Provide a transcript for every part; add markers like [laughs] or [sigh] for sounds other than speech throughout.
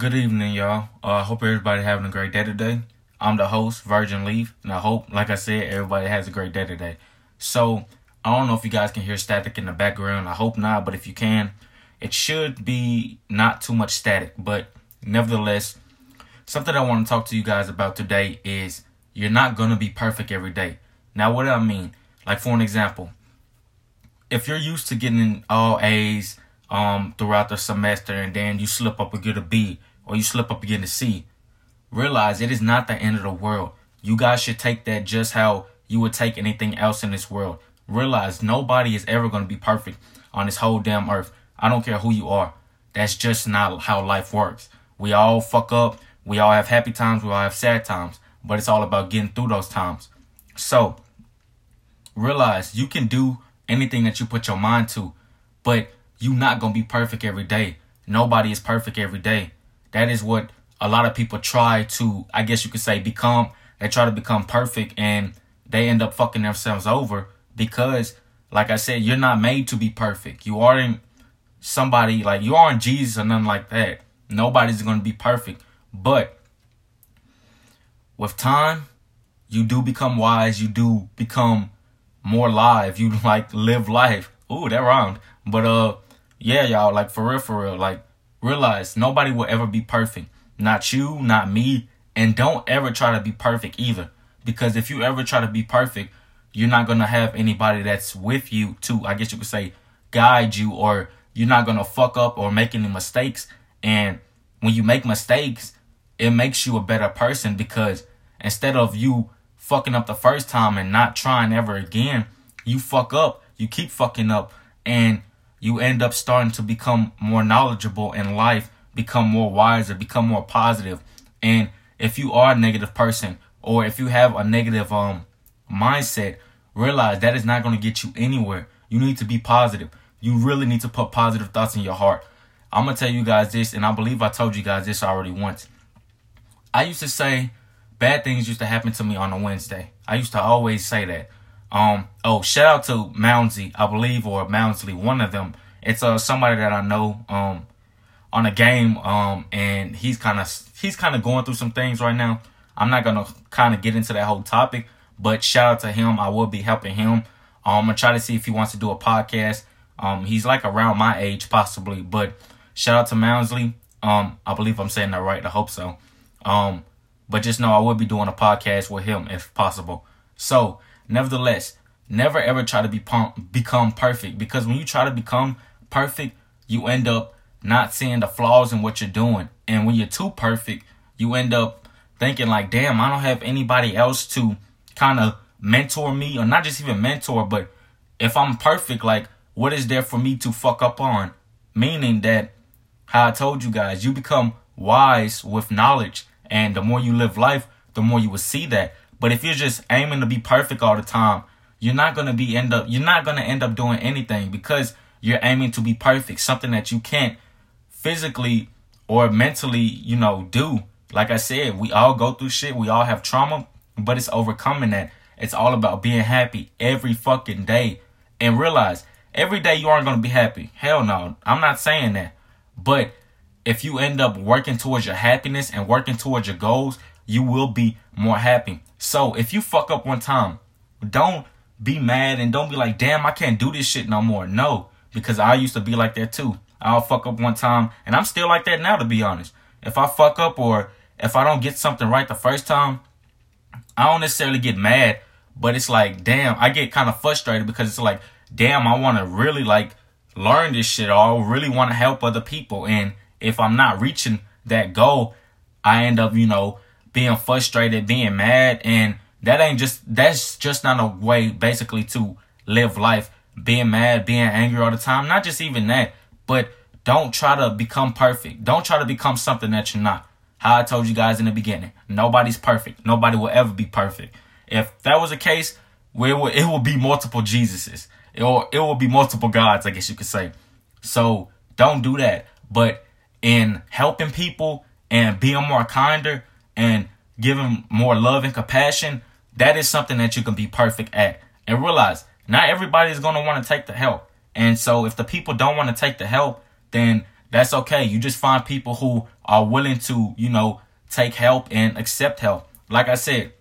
Good evening, y'all. Uh, I uh, hope everybody having a great day today. I'm the host, Virgin Leaf, and I hope, like I said, everybody has a great day today. So, I don't know if you guys can hear static in the background. I hope not, but if you can, it should be not too much static. But nevertheless, something I want to talk to you guys about today is you're not going to be perfect every day. Now, what do I mean? Like, for an example, if you're used to getting all A's um, throughout the semester and then you slip up and get a B or you slip up again a C, realize it is not the end of the world. You guys should take that just how you would take anything else in this world. Realize nobody is ever going to be perfect on this whole damn earth. I don't care who you are. That's just not how life works. We all fuck up. We all have happy times. We all have sad times. But it's all about getting through those times. So realize you can do anything that you put your mind to, but you're not going to be perfect every day. Nobody is perfect every day. That is what a lot of people try to, I guess you could say, become. They try to become perfect and they end up fucking themselves over because, like I said, you're not made to be perfect. You aren't somebody like you aren't Jesus or nothing like that. Nobody's going to be perfect. But with time, you do become wise. You do become more live. You [laughs] like live life. Ooh, that rhymed. But uh, yeah, y'all, like for real, for real, like realize nobody will ever be perfect. Not you, not me. And don't ever try to be perfect either. Because if you ever try to be perfect, you're not going to have anybody that's with you to, I guess you could say, guide you, or you're not going to fuck up or make any mistakes. And when you make mistakes, it makes you a better person because instead of you fucking up the first time and not trying ever again, you fuck up, you keep fucking up, and you end up starting to become more knowledgeable in life, become more wiser, become more positive. And if you are a negative person or if you have a negative um mindset, realize that is not going to get you anywhere. You need to be positive. You really need to put positive thoughts in your heart. I'm going to tell you guys this and I believe I told you guys this already once. I used to say bad things used to happen to me on a Wednesday. I used to always say that. Um, oh, shout out to Moundsy, I believe, or Moundsley, one of them. It's uh somebody that I know um on a game um and he's kind of he's kind of going through some things right now. I'm not gonna kind of get into that whole topic, but shout out to him. I will be helping him. Um, I'm gonna try to see if he wants to do a podcast. Um, he's like around my age possibly, but shout out to Moundsley. Um, I believe I'm saying that right. I hope so. Um, but just know I will be doing a podcast with him if possible. So Nevertheless, never ever try to be pump, become perfect because when you try to become perfect, you end up not seeing the flaws in what you're doing. And when you're too perfect, you end up thinking like, damn, I don't have anybody else to kind of mentor me or not just even mentor, but if I'm perfect, like what is there for me to fuck up on? Meaning that how I told you guys, you become wise with knowledge. And the more you live life, the more you will see that. But if you're just aiming to be perfect all the time, you're not gonna be end up you're not gonna end up doing anything because you're aiming to be perfect, something that you can't physically or mentally, you know, do. Like I said, we all go through shit, we all have trauma, but it's overcoming that. It's all about being happy every fucking day. And realize every day you aren't gonna be happy. Hell no. I'm not saying that. But if you end up working towards your happiness and working towards your goals, you will be more happy. So if you fuck up one time, don't be mad and don't be like, damn, I can't do this shit no more. No, because I used to be like that too. I'll fuck up one time, and I'm still like that now, to be honest. If I fuck up or if I don't get something right the first time, I don't necessarily get mad, but it's like, damn, I get kind of frustrated because it's like, damn, I want to really like learn this shit or I really want to help other people. And if I'm not reaching that goal, I end up, you know, being frustrated, being mad, and that ain't just that's just not a way basically to live life. Being mad, being angry all the time. Not just even that, but don't try to become perfect. Don't try to become something that you're not. How I told you guys in the beginning, nobody's perfect. Nobody will ever be perfect. If that was the case, where it will, be multiple Jesuses, or it will be multiple gods, I guess you could say. So don't do that. But in helping people and being more kinder, and giving more love and compassion, that is something that you can be perfect at. And realize not everybody is going to want to take the help. And so if the people don't want to take the help, then That's okay. You just find people who are willing to, you know, take help and accept help. Like I said,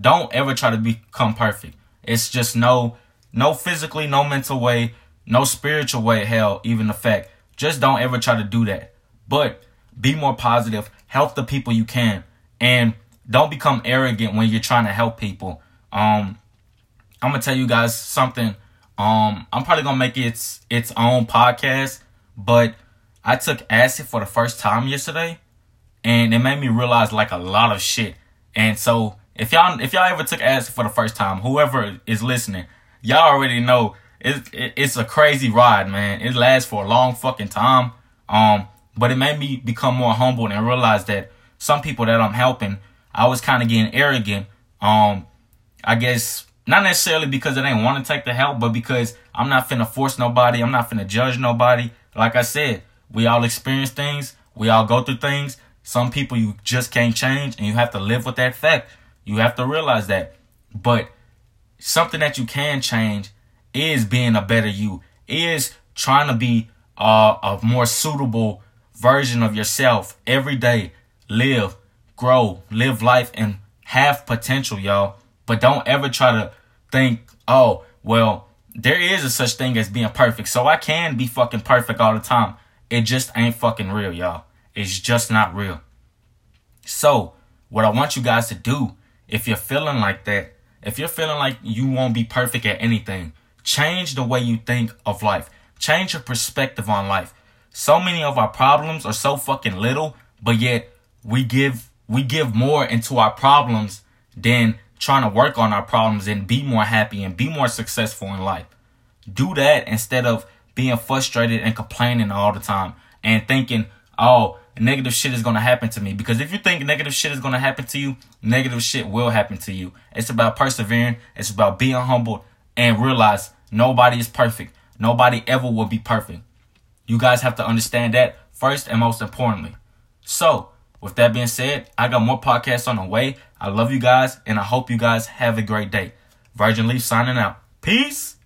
don't ever try to become perfect. It's just no no physically, no mental way, no spiritual way, hell, even the fact. Just don't ever try to do that. But be more positive, help the people you can, and don't become arrogant when you're trying to help people. Um I'm gonna tell you guys something. Um, I'm probably gonna make its its own podcast, but I took acid for the first time yesterday, and it made me realize like a lot of shit. And so if y'all if y'all ever took acid for the first time, whoever is listening, y'all already know it's it, it's a crazy ride, man. It lasts for a long fucking time. Um, but it made me become more humble and realize that some people that I'm helping, I was kind of getting arrogant. Um, I guess not necessarily because I didn't want to take the help, but because I'm not finna force nobody. I'm not finna judge nobody. Like I said, we all experience things. We all go through things. Some people you just can't change and you have to live with that fact. You have to realize that. But something that you can change is being a better you, is trying to be uh, a more suitable version of yourself every day. Live, grow, live life, and have potential, y'all. But don't ever try to think, oh, well, there is a such thing as being perfect. So I can be fucking perfect all the time. It just ain't fucking real, y'all. It's just not real. So, what I want you guys to do, if you're feeling like that, if you're feeling like you won't be perfect at anything, change the way you think of life. Change your perspective on life. So many of our problems are so fucking little, but yet we give we give more into our problems than trying to work on our problems and be more happy and be more successful in life. Do that instead of being frustrated and complaining all the time and thinking, oh, negative shit is going to happen to me. Because if you think negative shit is going to happen to you, negative shit will happen to you. It's about persevering, it's about being humble and realize nobody is perfect. Nobody ever will be perfect. You guys have to understand that first and most importantly. So, with that being said, I got more podcasts on the way. I love you guys, and I hope you guys have a great day. Virgin Leaf signing out. Peace.